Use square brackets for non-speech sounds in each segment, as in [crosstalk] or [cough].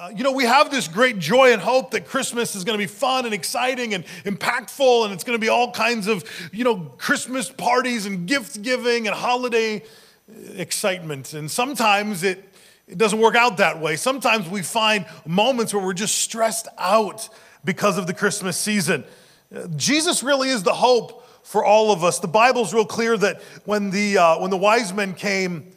Uh, you know, we have this great joy and hope that Christmas is going to be fun and exciting and impactful, and it's going to be all kinds of, you know, Christmas parties and gift giving and holiday excitement. And sometimes it, it doesn't work out that way. Sometimes we find moments where we're just stressed out because of the Christmas season. Uh, Jesus really is the hope for all of us. The Bible's real clear that when the, uh, when the wise men came,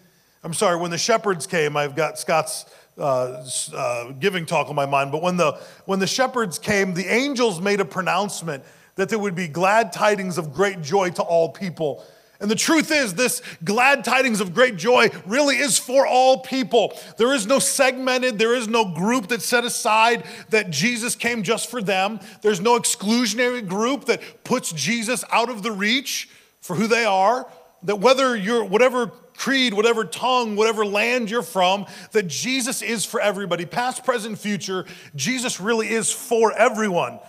I'm sorry, when the shepherds came, I've got Scott's uh, uh, giving talk on my mind, but when the, when the shepherds came, the angels made a pronouncement that there would be glad tidings of great joy to all people. And the truth is, this glad tidings of great joy really is for all people. There is no segmented, there is no group that's set aside that Jesus came just for them. There's no exclusionary group that puts Jesus out of the reach for who they are. That whether you're, whatever creed, whatever tongue, whatever land you're from, that Jesus is for everybody, past, present, future. Jesus really is for everyone.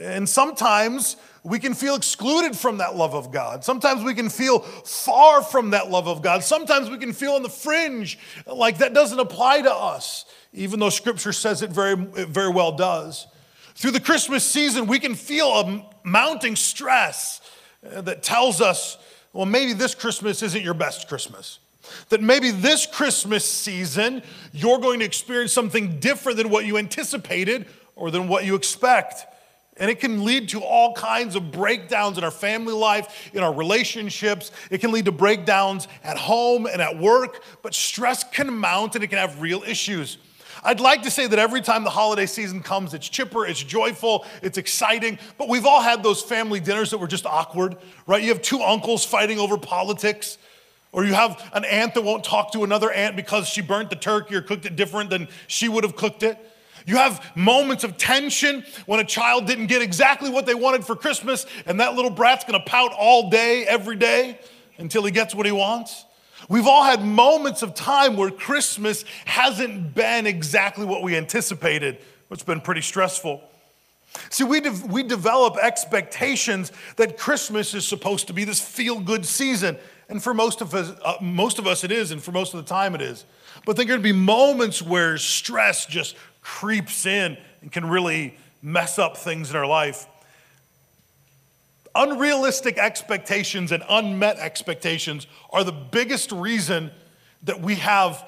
And sometimes we can feel excluded from that love of God. Sometimes we can feel far from that love of God. Sometimes we can feel on the fringe like that doesn't apply to us, even though Scripture says it very, it very well does. Through the Christmas season, we can feel a mounting stress uh, that tells us, well, maybe this Christmas isn't your best Christmas. That maybe this Christmas season, you're going to experience something different than what you anticipated or than what you expect. And it can lead to all kinds of breakdowns in our family life, in our relationships. It can lead to breakdowns at home and at work, but stress can mount and it can have real issues. I'd like to say that every time the holiday season comes, it's chipper, it's joyful, it's exciting, but we've all had those family dinners that were just awkward, right? You have two uncles fighting over politics, or you have an aunt that won't talk to another aunt because she burnt the turkey or cooked it different than she would have cooked it. You have moments of tension when a child didn't get exactly what they wanted for Christmas, and that little brat's gonna pout all day, every day, until he gets what he wants. We've all had moments of time where Christmas hasn't been exactly what we anticipated, which has been pretty stressful. See, we, de- we develop expectations that Christmas is supposed to be this feel good season. And for most of, us, uh, most of us, it is, and for most of the time, it is. But there are going to be moments where stress just creeps in and can really mess up things in our life. Unrealistic expectations and unmet expectations are the biggest reason that we have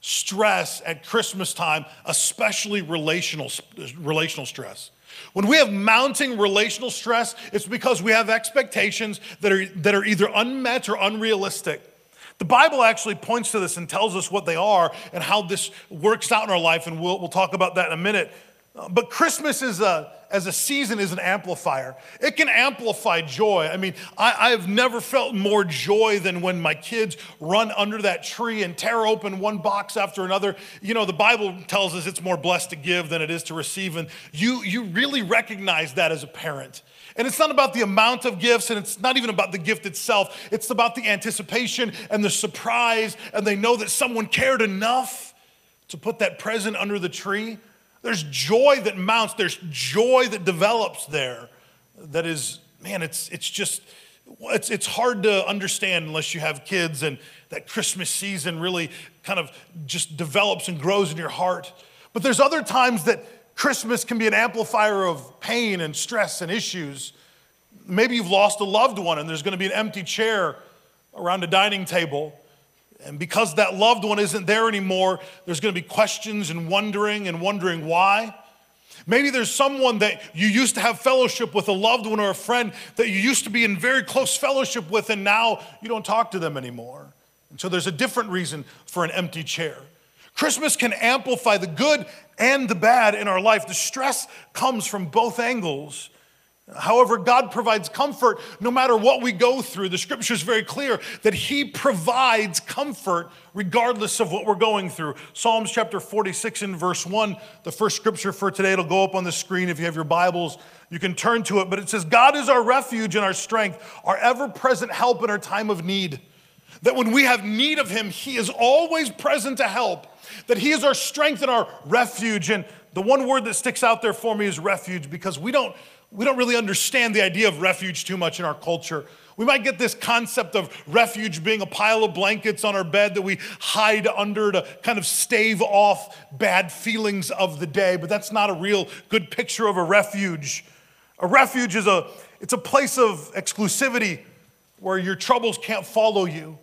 stress at Christmas time, especially relational, relational stress. When we have mounting relational stress, it's because we have expectations that are, that are either unmet or unrealistic. The Bible actually points to this and tells us what they are and how this works out in our life, and we'll, we'll talk about that in a minute. But Christmas is a, as a season is an amplifier. It can amplify joy. I mean, I, have never felt more joy than when my kids run under that tree and tear open one box after another. You know, the Bible tells us it's more blessed to give than it is to receive. And you, you really recognize that as a parent. And it's not about the amount of gifts, and it's not even about the gift itself. It's about the anticipation and the surprise, and they know that someone cared enough to put that present under the tree. There's joy that mounts, there's joy that develops there that is, man, it's, it's just, it's, it's hard to understand unless you have kids, and that Christmas season really kind of just develops and grows in your heart. But there's other times that Christmas can be an amplifier of pain and stress and issues. Maybe you've lost a loved one and there's going to be an empty chair around a dining table. And because that loved one isn't there anymore, there's going to be questions and wondering and wondering why. Maybe there's someone that you used to have fellowship with, a loved one or a friend that you used to be in very close fellowship with, and now you don't talk to them anymore. And so there's a different reason for an empty chair. Christmas can amplify the good and the bad in our life. The stress comes from both angles. However, God provides comfort no matter what we go through. The scripture is very clear that He provides comfort regardless of what we're going through. Psalms chapter 46 and verse 1, the first scripture for today, it'll go up on the screen if you have your Bibles. You can turn to it, but it says, God is our refuge and our strength, our ever present help in our time of need. That when we have need of Him, He is always present to help that He is our strength and our refuge. And the one word that sticks out there for me is refuge because we don't, we don't really understand the idea of refuge too much in our culture. We might get this concept of refuge being a pile of blankets on our bed that we hide under to kind of stave off bad feelings of the day, but that's not a real good picture of a refuge. A refuge is a it's a place of exclusivity where your troubles can't follow you.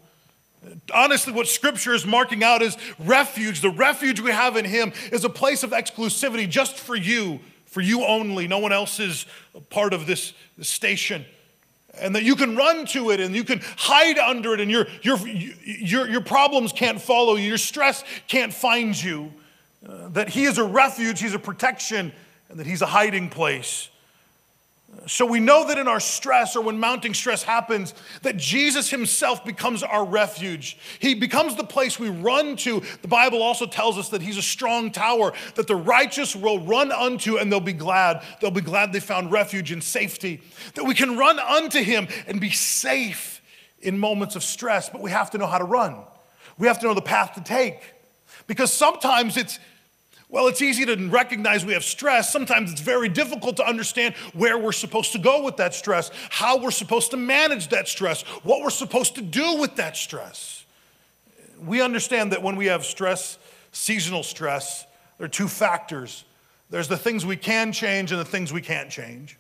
Honestly, what scripture is marking out is refuge. The refuge we have in Him is a place of exclusivity just for you, for you only. No one else is part of this, this station. And that you can run to it and you can hide under it, and your, your, your, your problems can't follow you, your stress can't find you. Uh, that He is a refuge, He's a protection, and that He's a hiding place. So we know that in our stress or when mounting stress happens, that Jesus himself becomes our refuge. He becomes the place we run to. The Bible also tells us that he's a strong tower that the righteous will run unto and they'll be glad. They'll be glad they found refuge and safety. That we can run unto him and be safe in moments of stress, but we have to know how to run. We have to know the path to take. Because sometimes it's well, it's easy to recognize we have stress. Sometimes it's very difficult to understand where we're supposed to go with that stress, how we're supposed to manage that stress, what we're supposed to do with that stress. We understand that when we have stress, seasonal stress, there are two factors there's the things we can change and the things we can't change.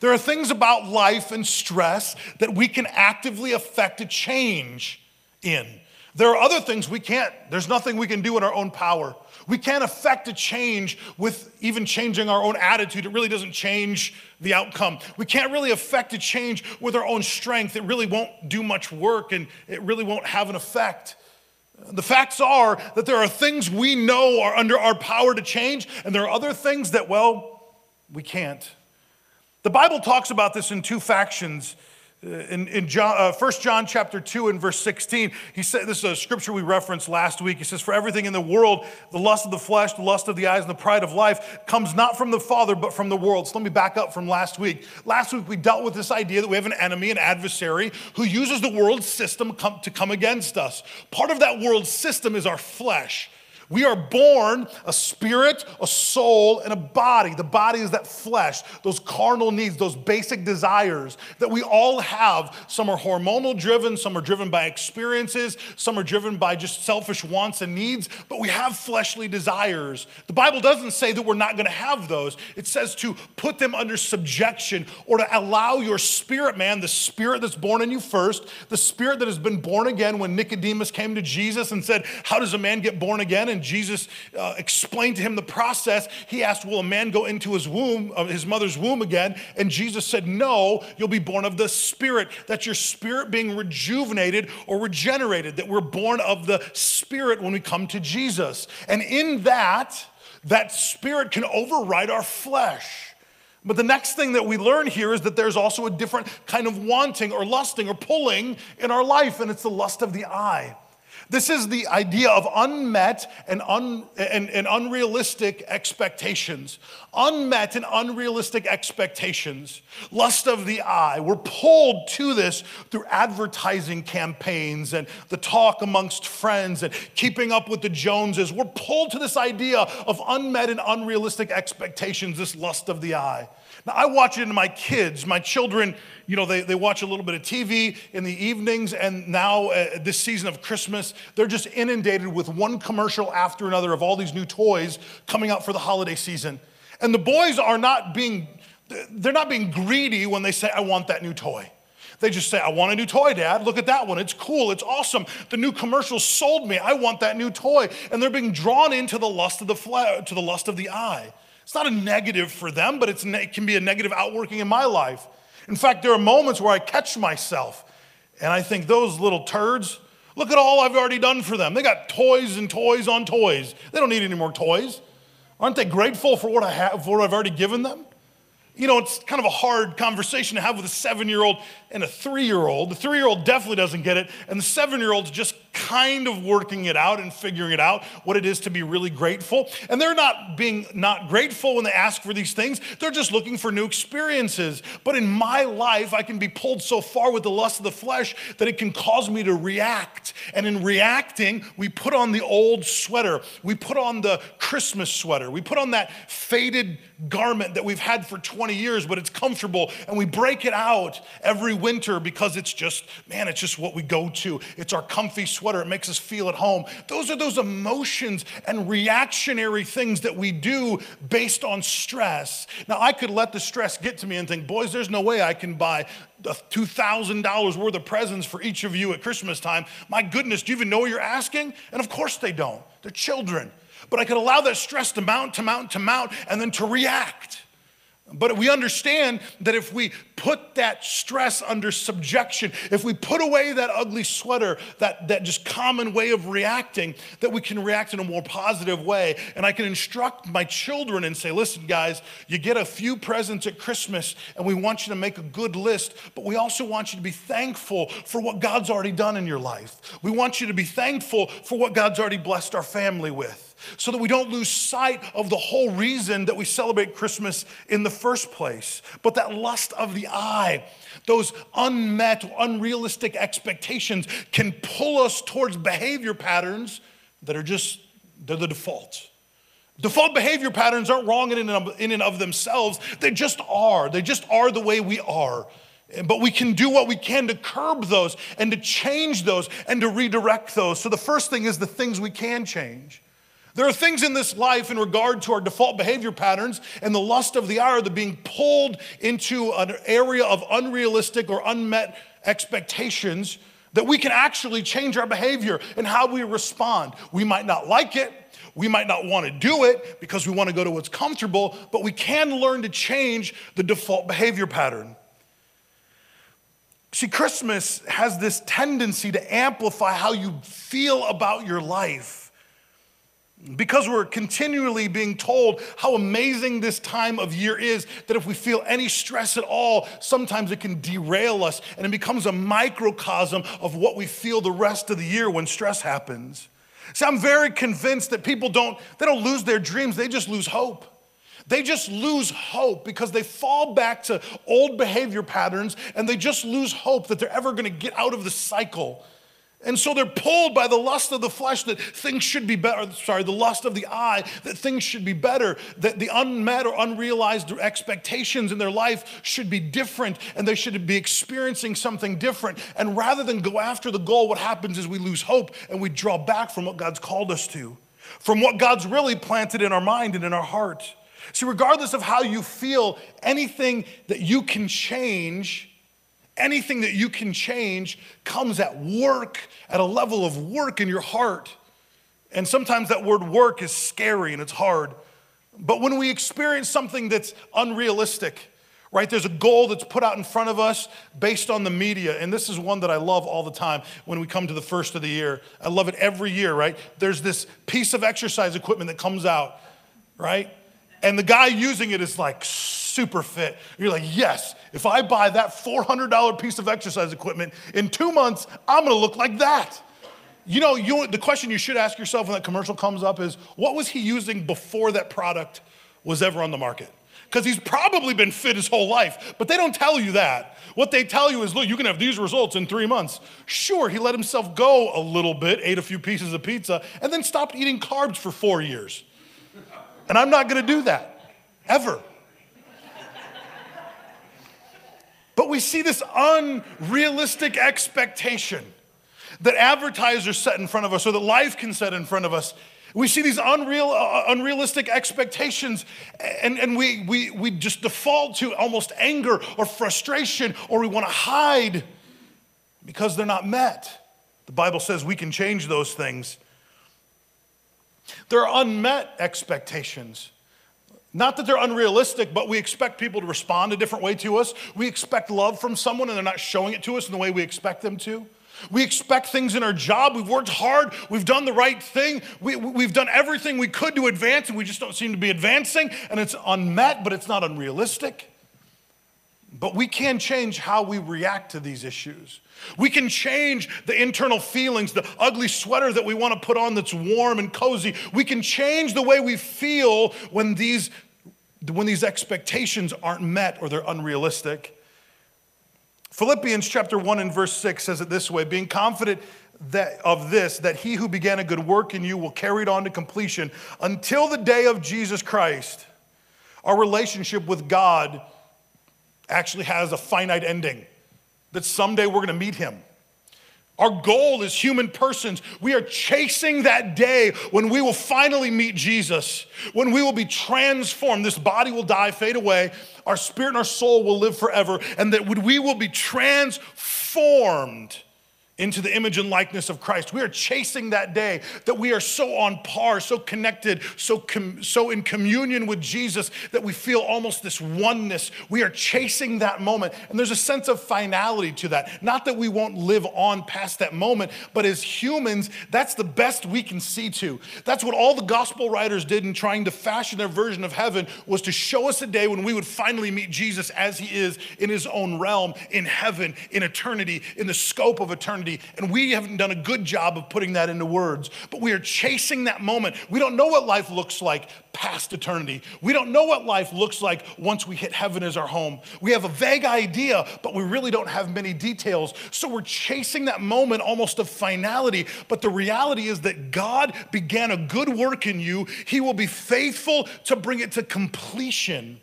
There are things about life and stress that we can actively affect a change in. There are other things we can't, there's nothing we can do in our own power. We can't affect a change with even changing our own attitude. It really doesn't change the outcome. We can't really affect a change with our own strength. It really won't do much work and it really won't have an effect. The facts are that there are things we know are under our power to change, and there are other things that, well, we can't. The Bible talks about this in two factions in, in John, uh, 1 John chapter 2 and verse 16, he said, this is a scripture we referenced last week. He says, For everything in the world, the lust of the flesh, the lust of the eyes, and the pride of life comes not from the Father, but from the world. So let me back up from last week. Last week, we dealt with this idea that we have an enemy, an adversary, who uses the world system to come against us. Part of that world system is our flesh. We are born a spirit, a soul, and a body. The body is that flesh, those carnal needs, those basic desires that we all have. Some are hormonal driven, some are driven by experiences, some are driven by just selfish wants and needs, but we have fleshly desires. The Bible doesn't say that we're not going to have those, it says to put them under subjection or to allow your spirit man, the spirit that's born in you first, the spirit that has been born again when Nicodemus came to Jesus and said, How does a man get born again? And Jesus uh, explained to him the process, he asked, Will a man go into his womb, uh, his mother's womb again? And Jesus said, No, you'll be born of the Spirit. That's your spirit being rejuvenated or regenerated, that we're born of the Spirit when we come to Jesus. And in that, that Spirit can override our flesh. But the next thing that we learn here is that there's also a different kind of wanting or lusting or pulling in our life, and it's the lust of the eye. This is the idea of unmet and, un, and, and, unrealistic expectations. Unmet and unrealistic expectations. Lust of the eye. We're pulled to this through advertising campaigns and the talk amongst friends and keeping up with the Joneses. We're pulled to this idea of unmet and unrealistic expectations, this lust of the eye. Now, I watch it in my kids. My children, you know, they, they watch a little bit of TV in the evenings, and now uh, this season of Christmas, they're just inundated with one commercial after another of all these new toys coming out for the holiday season. And the boys are not being, they're not being greedy when they say, I want that new toy. They just say, I want a new toy, Dad. Look at that one. It's cool. It's awesome. The new commercial sold me. I want that new toy. And they're being drawn into the lust of the flesh, to the lust of the eye. It's not a negative for them, but it can be a negative outworking in my life. In fact, there are moments where I catch myself and I think, those little turds, look at all I've already done for them. They got toys and toys on toys. They don't need any more toys. Aren't they grateful for what I have, for what I've already given them? You know, it's kind of a hard conversation to have with a seven year old and a three year old. The three year old definitely doesn't get it, and the seven year old's just kind of working it out and figuring it out what it is to be really grateful. And they're not being not grateful when they ask for these things, they're just looking for new experiences. But in my life, I can be pulled so far with the lust of the flesh that it can cause me to react. And in reacting, we put on the old sweater, we put on the Christmas sweater, we put on that faded garment that we've had for 20 years, but it's comfortable, and we break it out every winter because it's just, man, it's just what we go to. It's our comfy sweater, it makes us feel at home. Those are those emotions and reactionary things that we do based on stress. Now, I could let the stress get to me and think, boys, there's no way I can buy $2,000 worth of presents for each of you at Christmas time. My goodness, do you even know what you're asking? And of course they don't. They're children. But I could allow that stress to mount, to mount, to mount, and then to react. But we understand that if we put that stress under subjection, if we put away that ugly sweater, that, that just common way of reacting, that we can react in a more positive way. And I can instruct my children and say, listen, guys, you get a few presents at Christmas, and we want you to make a good list, but we also want you to be thankful for what God's already done in your life. We want you to be thankful for what God's already blessed our family with so that we don't lose sight of the whole reason that we celebrate Christmas in the first place. But that lust of the eye, those unmet, unrealistic expectations can pull us towards behavior patterns that are just, they're the default. Default behavior patterns aren't wrong in and, of, in and of themselves, they just are. They just are the way we are. But we can do what we can to curb those and to change those and to redirect those. So the first thing is the things we can change. There are things in this life in regard to our default behavior patterns and the lust of the eye, the being pulled into an area of unrealistic or unmet expectations that we can actually change our behavior and how we respond. We might not like it. We might not want to do it because we want to go to what's comfortable, but we can learn to change the default behavior pattern. See, Christmas has this tendency to amplify how you feel about your life. Because we're continually being told how amazing this time of year is, that if we feel any stress at all, sometimes it can derail us and it becomes a microcosm of what we feel the rest of the year when stress happens. See, I'm very convinced that people don't, they don't lose their dreams, they just lose hope. They just lose hope because they fall back to old behavior patterns and they just lose hope that they're ever gonna get out of the cycle and so they're pulled by the lust of the flesh that things should be better, sorry, the lust of the eye that things should be better, that the unmet or unrealized expectations in their life should be different and they should be experiencing something different. And rather than go after the goal, what happens is we lose hope and we draw back from what God's called us to, from what God's really planted in our mind and in our heart. See, regardless of how you feel, anything that you can change Anything that you can change comes at work, at a level of work in your heart. And sometimes that word work is scary and it's hard. But when we experience something that's unrealistic, right, there's a goal that's put out in front of us based on the media. And this is one that I love all the time when we come to the first of the year. I love it every year, right? There's this piece of exercise equipment that comes out, right? And the guy using it is like super fit. You're like, yes, if I buy that $400 piece of exercise equipment in two months, I'm gonna look like that. You know, you, the question you should ask yourself when that commercial comes up is what was he using before that product was ever on the market? Because he's probably been fit his whole life, but they don't tell you that. What they tell you is, look, you can have these results in three months. Sure, he let himself go a little bit, ate a few pieces of pizza, and then stopped eating carbs for four years. And I'm not gonna do that, ever. But we see this unrealistic expectation that advertisers set in front of us or that life can set in front of us. We see these unreal, uh, uh, unrealistic expectations, and, and we, we, we just default to almost anger or frustration, or we want to hide because they're not met. The Bible says we can change those things. There are unmet expectations. Not that they're unrealistic, but we expect people to respond a different way to us. We expect love from someone and they're not showing it to us in the way we expect them to. We expect things in our job. We've worked hard. We've done the right thing. We, we've done everything we could to advance, and we just don't seem to be advancing. And it's unmet, but it's not unrealistic. But we can change how we react to these issues. We can change the internal feelings, the ugly sweater that we want to put on that's warm and cozy. We can change the way we feel when these, when these expectations aren't met or they're unrealistic. Philippians chapter 1 and verse 6 says it this way being confident that, of this, that he who began a good work in you will carry it on to completion until the day of Jesus Christ. Our relationship with God actually has a finite ending that someday we're to meet him. Our goal as human persons, we are chasing that day when we will finally meet Jesus, when we will be transformed. This body will die, fade away, our spirit and our soul will live forever, and that we will be transformed into the image and likeness of Christ. We are chasing that day that we are so on par, so connected, so, com- so in communion with Jesus that we feel almost this oneness. We are chasing that moment. And there's a sense of finality to that. Not that we won't live on past that moment, but as humans, that's the best we can see to. That's what all the gospel writers did in trying to fashion their version of heaven was to show us a day when we would finally meet Jesus as he is in his own realm, in heaven, in eternity, in the scope of eternity eternity. And we haven't done a good job of putting that into words, but we are chasing that moment. We don't know what life looks like past eternity. We don't know what life looks like once we hit heaven as our home. We have a vague idea, but we really don't have many details. So we're chasing that moment almost of finality. But the reality is that God began a good work in you, He will be faithful to bring it to completion.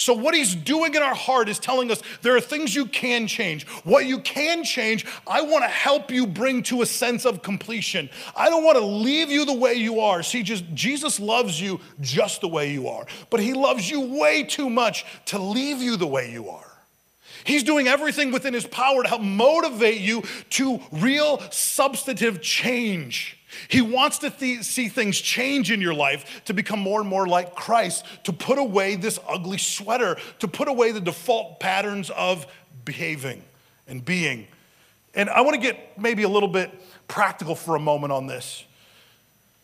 So, what he's doing in our heart is telling us there are things you can change. What you can change, I want to help you bring to a sense of completion. I don't want to leave you the way you are. See, just Jesus loves you just the way you are, but he loves you way too much to leave you the way you are. He's doing everything within his power to help motivate you to real substantive change. He wants to th- see things change in your life to become more and more like Christ, to put away this ugly sweater, to put away the default patterns of behaving and being. And I want to get maybe a little bit practical for a moment on this.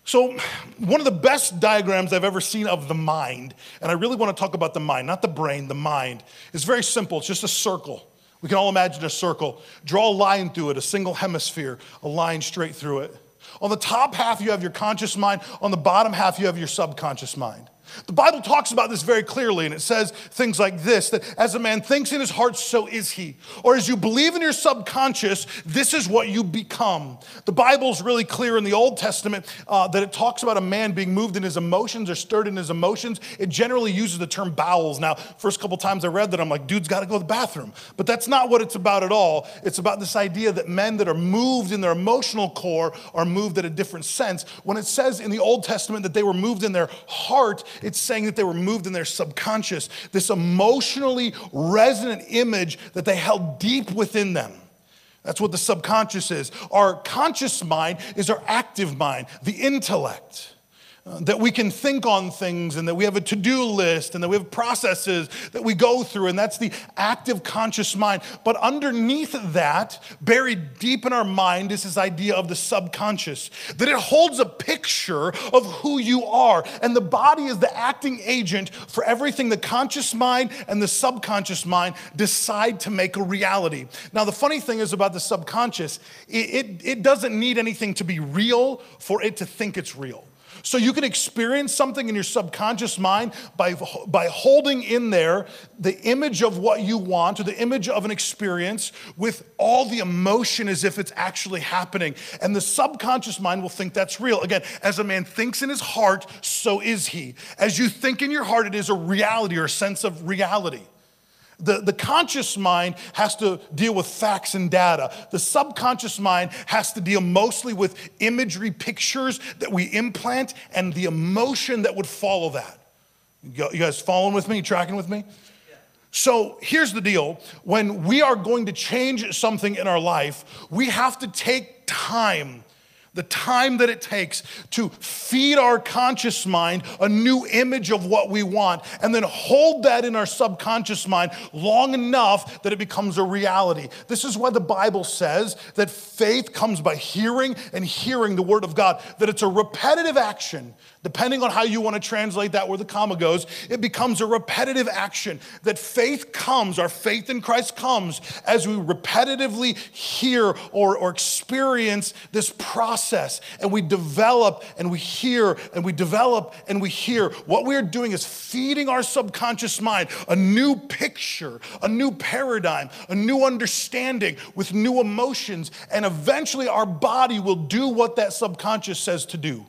So, one of the best diagrams I've ever seen of the mind, and I really want to talk about the mind, not the brain, the mind, is very simple. It's just a circle. We can all imagine a circle. Draw a line through it, a single hemisphere, a line straight through it. On the top half, you have your conscious mind. On the bottom half, you have your subconscious mind. The Bible talks about this very clearly, and it says things like this that as a man thinks in his heart, so is he. Or as you believe in your subconscious, this is what you become. The Bible's really clear in the Old Testament uh, that it talks about a man being moved in his emotions or stirred in his emotions. It generally uses the term bowels. Now, first couple times I read that, I'm like, dude's got to go to the bathroom. But that's not what it's about at all. It's about this idea that men that are moved in their emotional core are moved at a different sense. When it says in the Old Testament that they were moved in their heart, it's saying that they were moved in their subconscious, this emotionally resonant image that they held deep within them. That's what the subconscious is. Our conscious mind is our active mind, the intellect that we can think on things and that we have a to do list and that we have processes that we go through, and that's the active conscious mind. But underneath that, buried deep in our mind, is this idea of the subconscious, that it holds a picture of who you are. And the body is the acting agent for everything the conscious mind and the subconscious mind decide to make a reality. Now, the funny thing is about the subconscious, it, it, it doesn't need anything to be real for it to think it's real. So you can experience something in your subconscious mind by, by holding in there the image of what you want or the image of an experience with all the emotion as if it's actually happening. And the subconscious mind will think that's real. Again, as a man thinks in his heart, so is he. As you think in your heart, it is a reality or a sense of reality. The, the conscious mind has to deal with facts and data. The subconscious mind has to deal mostly with imagery, pictures that we implant, and the emotion that would follow that. You guys following with me, tracking with me? So here's the deal when we are going to change something in our life, we have to take time the time that it takes to feed our conscious mind a new image of what we want, and then hold that in our subconscious mind long enough that it becomes a reality. This is why the Bible says that faith comes by hearing and hearing the Word of God, that it's a repetitive action depending on how you want to translate that where the comma goes, it becomes a repetitive action. That faith comes, our faith in Christ comes as we repetitively hear or, or experience this process and we develop and we hear and we develop and we hear. What we are doing is feeding our subconscious mind a new picture, a new paradigm, a new understanding with new emotions, and eventually our body will do what that subconscious says to do.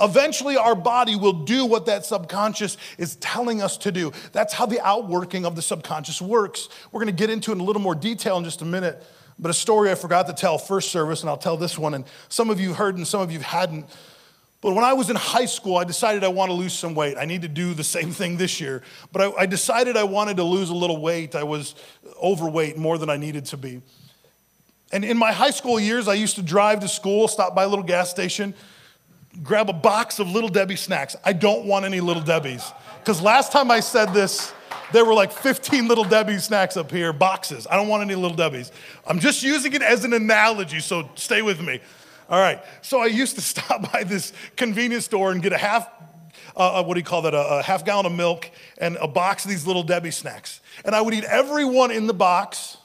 Eventually, our body will do what that subconscious is telling us to do. That's how the outworking of the subconscious works. We're going to get into it in a little more detail in just a minute. But a story I forgot to tell first service, and I'll tell this one, and some of you heard and some of you hadn't. But when I was in high school, I decided I want to lose some weight. I need to do the same thing this year. But I, I decided I wanted to lose a little weight. I was overweight more than I needed to be. And in my high school years, I used to drive to school, stop by a little gas station, grab a box of Little Debbie snacks. I don't want any Little Debbie's. Because last time I said this, there were like 15 Little Debbie snacks up here, boxes. I don't want any Little Debbie's. I'm just using it as an analogy, so stay with me. All right, so I used to [laughs] stop by this convenience store and get a half, uh, uh what do you call that, a, a half gallon of milk and a box of these Little Debbie snacks. And I would eat every one in the box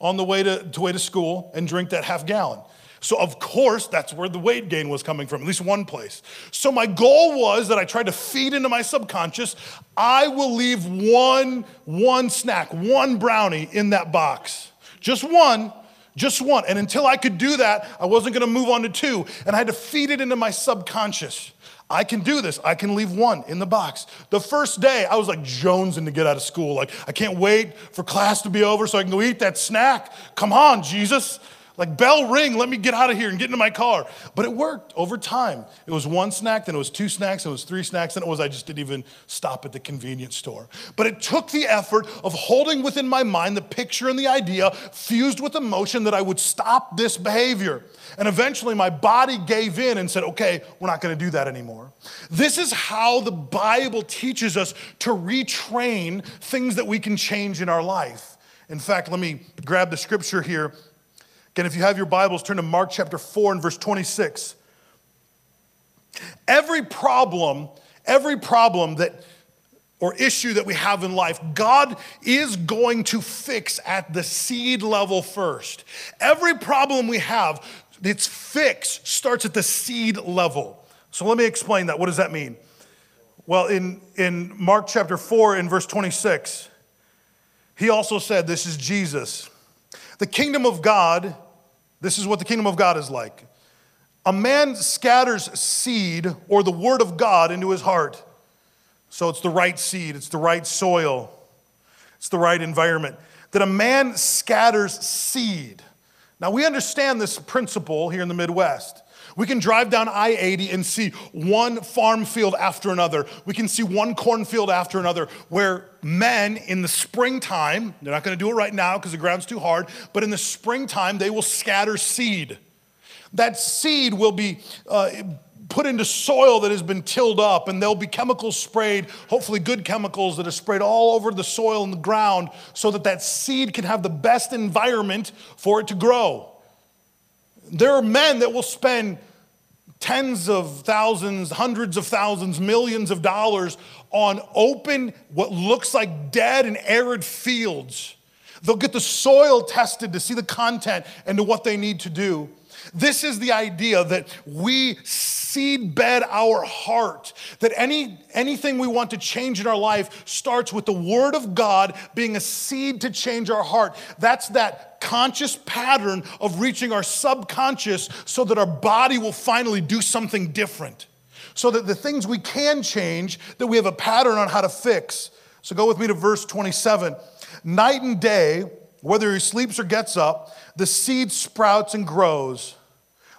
on the way to, to way to school and drink that half gallon. So, of course, that's where the weight gain was coming from, at least one place. So, my goal was that I tried to feed into my subconscious I will leave one, one snack, one brownie in that box. Just one, just one. And until I could do that, I wasn't gonna move on to two. And I had to feed it into my subconscious. I can do this. I can leave one in the box. The first day, I was like jonesing to get out of school. Like, I can't wait for class to be over so I can go eat that snack. Come on, Jesus. Like, bell ring, let me get out of here and get into my car. But it worked over time. It was one snack, then it was two snacks, then it was three snacks, then it was I just didn't even stop at the convenience store. But it took the effort of holding within my mind the picture and the idea fused with emotion that I would stop this behavior. And eventually my body gave in and said, okay, we're not gonna do that anymore. This is how the Bible teaches us to retrain things that we can change in our life. In fact, let me grab the scripture here Again, if you have your Bibles, turn to Mark chapter 4 and verse 26. Every problem, every problem that or issue that we have in life, God is going to fix at the seed level first. Every problem we have, its fix starts at the seed level. So let me explain that. What does that mean? Well, in, in Mark chapter 4, in verse 26, he also said, This is Jesus. The kingdom of God this is what the kingdom of God is like. A man scatters seed or the word of God into his heart. So it's the right seed, it's the right soil, it's the right environment. That a man scatters seed. Now we understand this principle here in the Midwest. We can drive down I 80 and see one farm field after another. We can see one cornfield after another where men in the springtime, they're not gonna do it right now because the ground's too hard, but in the springtime, they will scatter seed. That seed will be uh, put into soil that has been tilled up, and there'll be chemicals sprayed, hopefully good chemicals that are sprayed all over the soil and the ground so that that seed can have the best environment for it to grow. There are men that will spend tens of thousands, hundreds of thousands, millions of dollars on open, what looks like dead and arid fields. They'll get the soil tested to see the content and to what they need to do. This is the idea that we seed bed our heart, that any, anything we want to change in our life starts with the Word of God being a seed to change our heart. That's that conscious pattern of reaching our subconscious so that our body will finally do something different. So that the things we can change, that we have a pattern on how to fix. So go with me to verse 27. Night and day, whether he sleeps or gets up, the seed sprouts and grows,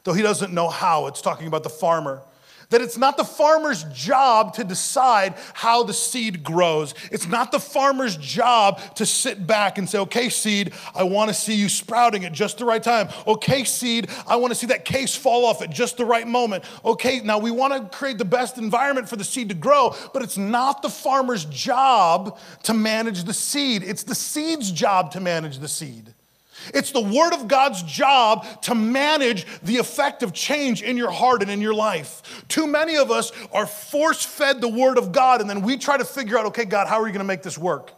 though he doesn't know how. It's talking about the farmer. That it's not the farmer's job to decide how the seed grows. It's not the farmer's job to sit back and say, okay, seed, I want to see you sprouting at just the right time. Okay, seed, I want to see that case fall off at just the right moment. Okay, now we want to create the best environment for the seed to grow, but it's not the farmer's job to manage the seed. It's the seed's job to manage the seed. It's the Word of God's job to manage the effect of change in your heart and in your life. Too many of us are force fed the Word of God, and then we try to figure out, okay, God, how are you going to make this work?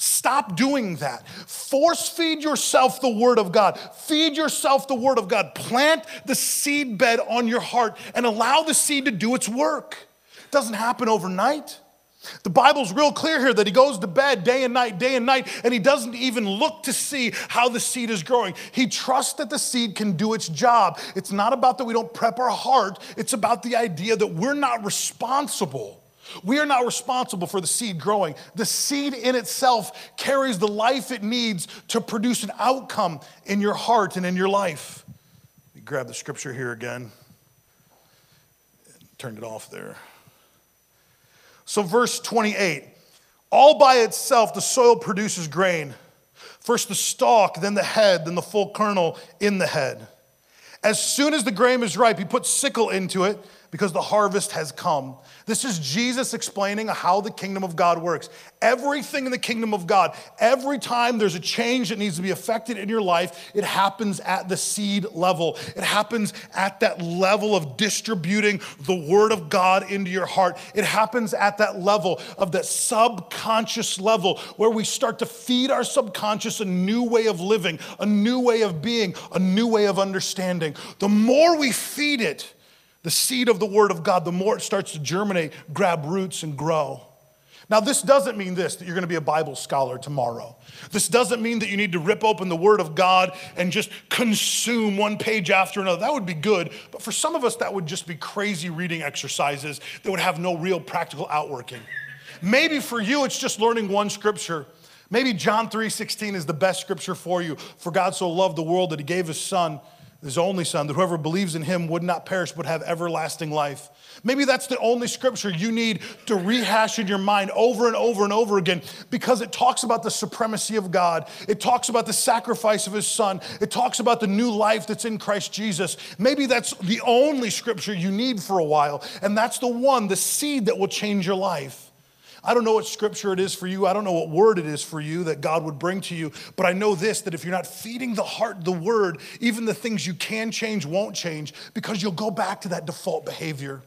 Stop doing that. Force feed yourself the Word of God. Feed yourself the Word of God. Plant the seed bed on your heart and allow the seed to do its work. It doesn't happen overnight. The Bible's real clear here that he goes to bed day and night, day and night, and he doesn't even look to see how the seed is growing. He trusts that the seed can do its job. It's not about that we don't prep our heart, it's about the idea that we're not responsible. We are not responsible for the seed growing. The seed in itself carries the life it needs to produce an outcome in your heart and in your life. Let me grab the scripture here again. Turned it off there. So, verse 28 all by itself, the soil produces grain. First the stalk, then the head, then the full kernel in the head. As soon as the grain is ripe, he puts sickle into it because the harvest has come. This is Jesus explaining how the kingdom of God works. Everything in the kingdom of God, every time there's a change that needs to be affected in your life, it happens at the seed level. It happens at that level of distributing the word of God into your heart. It happens at that level of that subconscious level where we start to feed our subconscious a new way of living, a new way of being, a new way of understanding. The more we feed it, the seed of the Word of God, the more it starts to germinate, grab roots, and grow. Now, this doesn't mean this, that you're to be a Bible scholar tomorrow. This doesn't mean that you need to rip open the Word of God and just consume one page after another. That would be good, but for some of us, that would just be crazy reading exercises that would have no real practical outworking. Maybe for you, it's just learning one scripture. Maybe John 3:16 is the best scripture for you. For God so loved the world that he gave his son his only son, that whoever believes in him would not perish but have everlasting life. Maybe that's the only scripture you need to rehash in your mind over and over and over again because it talks about the supremacy of God. It talks about the sacrifice of his son. It talks about the new life that's in Christ Jesus. Maybe that's the only scripture you need for a while, and that's the one, the seed that will change your life. I don't know what scripture it is for you. I don't know what word it is for you that God would bring to you. But I know this that if you're not feeding the heart the word, even the things you can change won't change because you'll go back to that default behavior.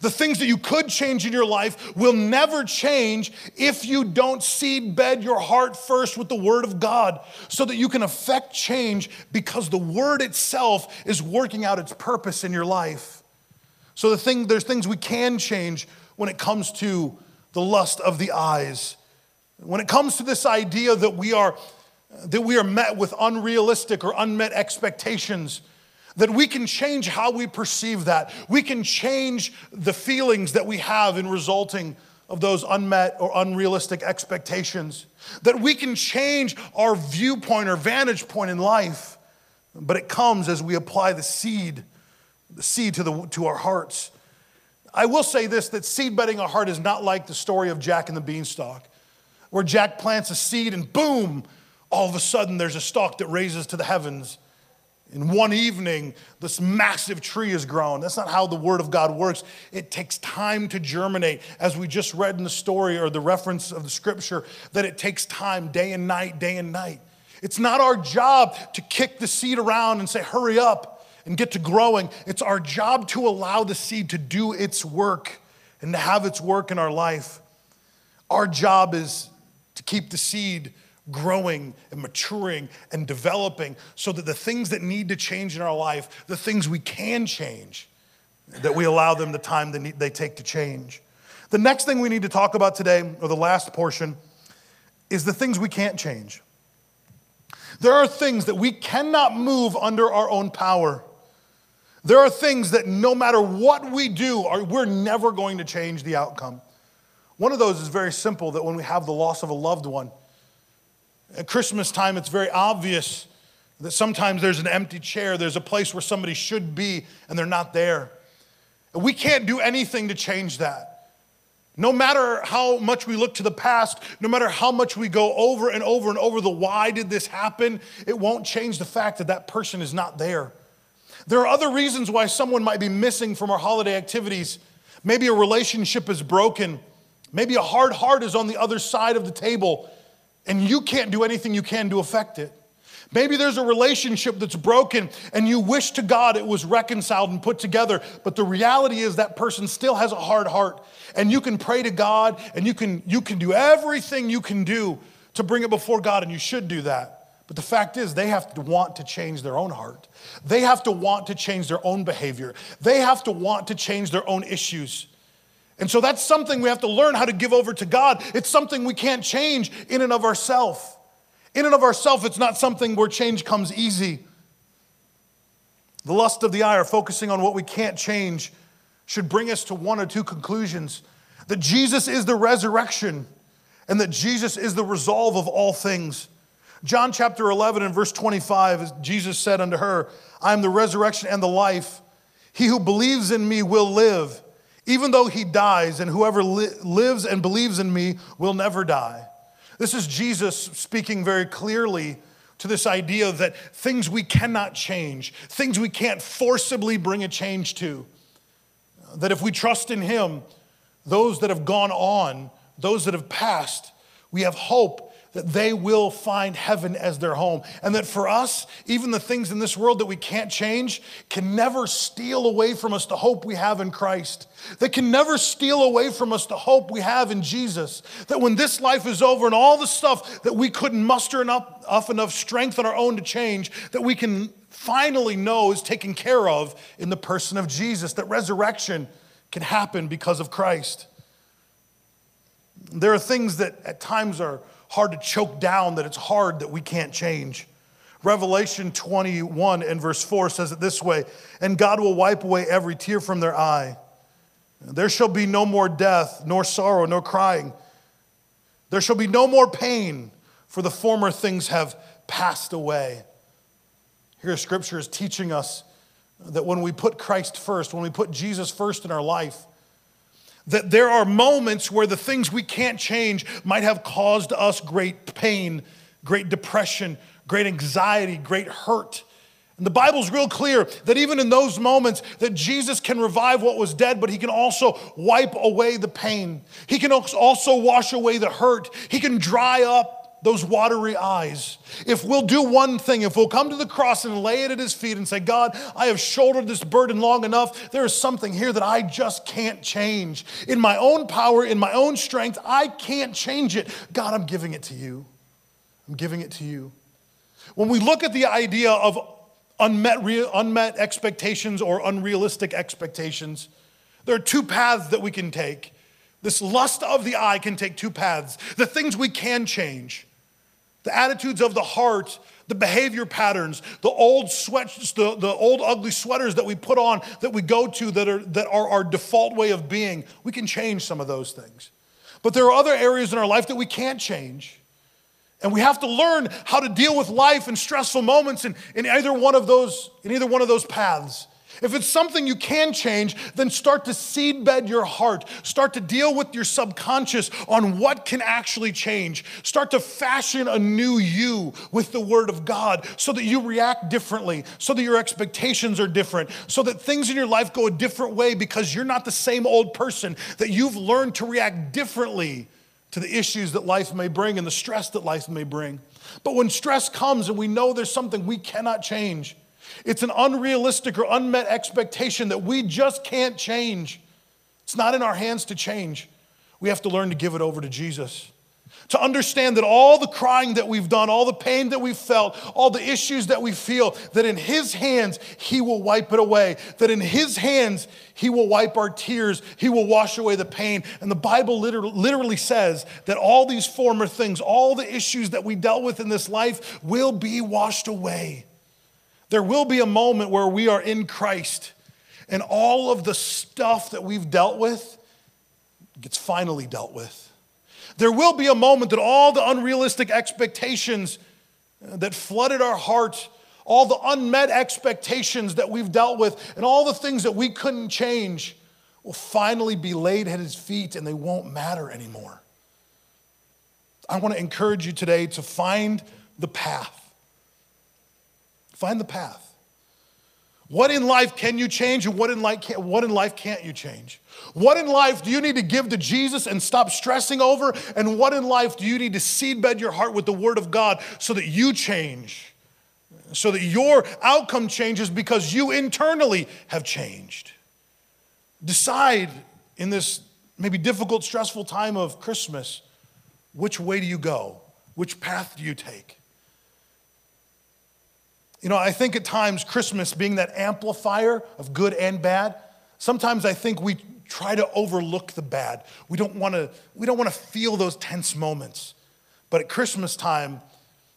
The things that you could change in your life will never change if you don't seed bed your heart first with the Word of God so that you can affect change because the Word itself is working out its purpose in your life. So the thing, there's things we can change when it comes to the lust of the eyes. When it comes to this idea that we are that we are met with unrealistic or unmet expectations, that we can change how we perceive that. We can change the feelings that we have in resulting of those unmet or unrealistic expectations. That we can change our viewpoint or vantage point in life. But it comes as we apply the seed, the seed to, the, to our hearts. I will say this that seed bedding a heart is not like the story of Jack and the beanstalk, where Jack plants a seed and boom, all of a sudden there's a stalk that raises to the heavens. In one evening, this massive tree is grown. That's not how the Word of God works. It takes time to germinate. As we just read in the story or the reference of the scripture, that it takes time, day and night, day and night. It's not our job to kick the seed around and say, hurry up and get to growing. It's our job to allow the seed to do its work and to have its work in our life. Our job is to keep the seed growing and maturing and developing so that the things that need to change in our life, the things we can change, that we allow them the time they, take to change. The next thing we need to talk about today, or the last portion, is the things we can't change. There are things that we cannot move under our own power. There are things that no matter what we do, we're never going to change the outcome. One of those is very simple that when we have the loss of a loved one, at Christmas time, it's very obvious that sometimes there's an empty chair, there's a place where somebody should be, and they're not there. We can't do anything to change that. No matter how much we look to the past, no matter how much we go over and over and over the why did this happen, it won't change the fact that that person is not there. There are other reasons why someone might be missing from our holiday activities. Maybe a relationship is broken. Maybe a hard heart is on the other side of the table, and you can't do anything you can to affect it. Maybe there's a relationship that's broken and you wish to God it was reconciled and put together, but the reality is that person still has a hard heart. And you can pray to God and you can, you can do everything you can do to bring it before God, and you should do that. But the fact is, they have to want to change their own heart. They have to want to change their own behavior. They have to want to change their own issues. And so that's something we have to learn how to give over to God. It's something we can't change in and of ourselves. In and of ourselves, it's not something where change comes easy. The lust of the eye, or focusing on what we can't change, should bring us to one or two conclusions that Jesus is the resurrection and that Jesus is the resolve of all things. John chapter 11 and verse 25, Jesus said unto her, I am the resurrection and the life. He who believes in me will live, even though he dies, and whoever li- lives and believes in me will never die. This is Jesus speaking very clearly to this idea that things we cannot change, things we can't forcibly bring a change to, that if we trust in him, those that have gone on those that have passed, we have hope that they will find heaven as their home. And that for us, even the things in this world that we can't change can never steal away from us the hope we have in Christ. That can never steal away from us the hope we have in Jesus. That when this life is over and all the stuff that we couldn't muster enough, enough strength on our own to change, that we can finally know is taken care of in the person of Jesus. That resurrection can happen because of Christ. There are things that at times are hard to choke down, that it's hard that we can't change. Revelation 21 and verse 4 says it this way And God will wipe away every tear from their eye. There shall be no more death, nor sorrow, nor crying. There shall be no more pain, for the former things have passed away. Here, scripture is teaching us that when we put Christ first, when we put Jesus first in our life, that there are moments where the things we can't change might have caused us great pain, great depression, great anxiety, great hurt. And the Bible's real clear that even in those moments that Jesus can revive what was dead, but he can also wipe away the pain. He can also wash away the hurt. He can dry up those watery eyes. If we'll do one thing, if we'll come to the cross and lay it at his feet and say, God, I have shouldered this burden long enough, there is something here that I just can't change. In my own power, in my own strength, I can't change it. God, I'm giving it to you. I'm giving it to you. When we look at the idea of unmet, unmet expectations or unrealistic expectations, there are two paths that we can take. This lust of the eye can take two paths. The things we can change the attitudes of the heart, the behavior patterns, the old sweats, the, the old ugly sweaters that we put on that we go to that are, that are our default way of being. We can change some of those things. But there are other areas in our life that we can't change. And we have to learn how to deal with life and stressful moments in, in either one of those, in either one of those paths. If it's something you can change, then start to seedbed your heart. Start to deal with your subconscious on what can actually change. Start to fashion a new you with the Word of God so that you react differently, so that your expectations are different, so that things in your life go a different way because you're not the same old person, that you've learned to react differently to the issues that life may bring and the stress that life may bring. But when stress comes and we know there's something we cannot change, it's an unrealistic or unmet expectation that we just can't change. It's not in our hands to change. We have to learn to give it over to Jesus. To understand that all the crying that we've done, all the pain that we've felt, all the issues that we feel, that in His hands, He will wipe it away. That in His hands, He will wipe our tears. He will wash away the pain. And the Bible literally says that all these former things, all the issues that we dealt with in this life, will be washed away. There will be a moment where we are in Christ and all of the stuff that we've dealt with gets finally dealt with. There will be a moment that all the unrealistic expectations that flooded our heart, all the unmet expectations that we've dealt with, and all the things that we couldn't change will finally be laid at his feet and they won't matter anymore. I want to encourage you today to find the path. Find the path. What in life can you change and what in life can't, what in life can't you change? What in life do you need to give to Jesus and stop stressing over? And what in life do you need to seedbed your heart with the Word of God so that you change so that your outcome changes because you internally have changed. Decide in this maybe difficult, stressful time of Christmas which way do you go? Which path do you take? You know, I think at times Christmas being that amplifier of good and bad, sometimes I think we try to overlook the bad. We don't want to we don't want to feel those tense moments. But at Christmas time,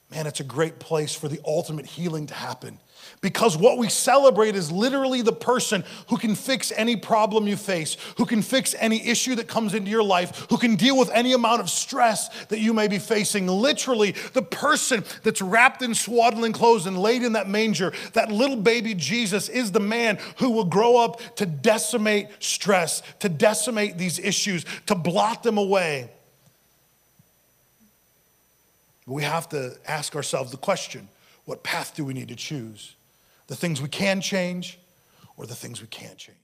man, it's a great place for the ultimate healing to happen. Because what we celebrate is literally the person who can fix any problem you face, who can fix any issue that comes into your life, who can deal with any amount of stress that you may be facing. Literally, the person that's wrapped in swaddling clothes and laid in that manger, that little baby Jesus, is the man who will grow up to decimate stress, to decimate these issues, to blot them away. We have to ask ourselves the question what path do we need to choose? The things we can change or the things we can't change?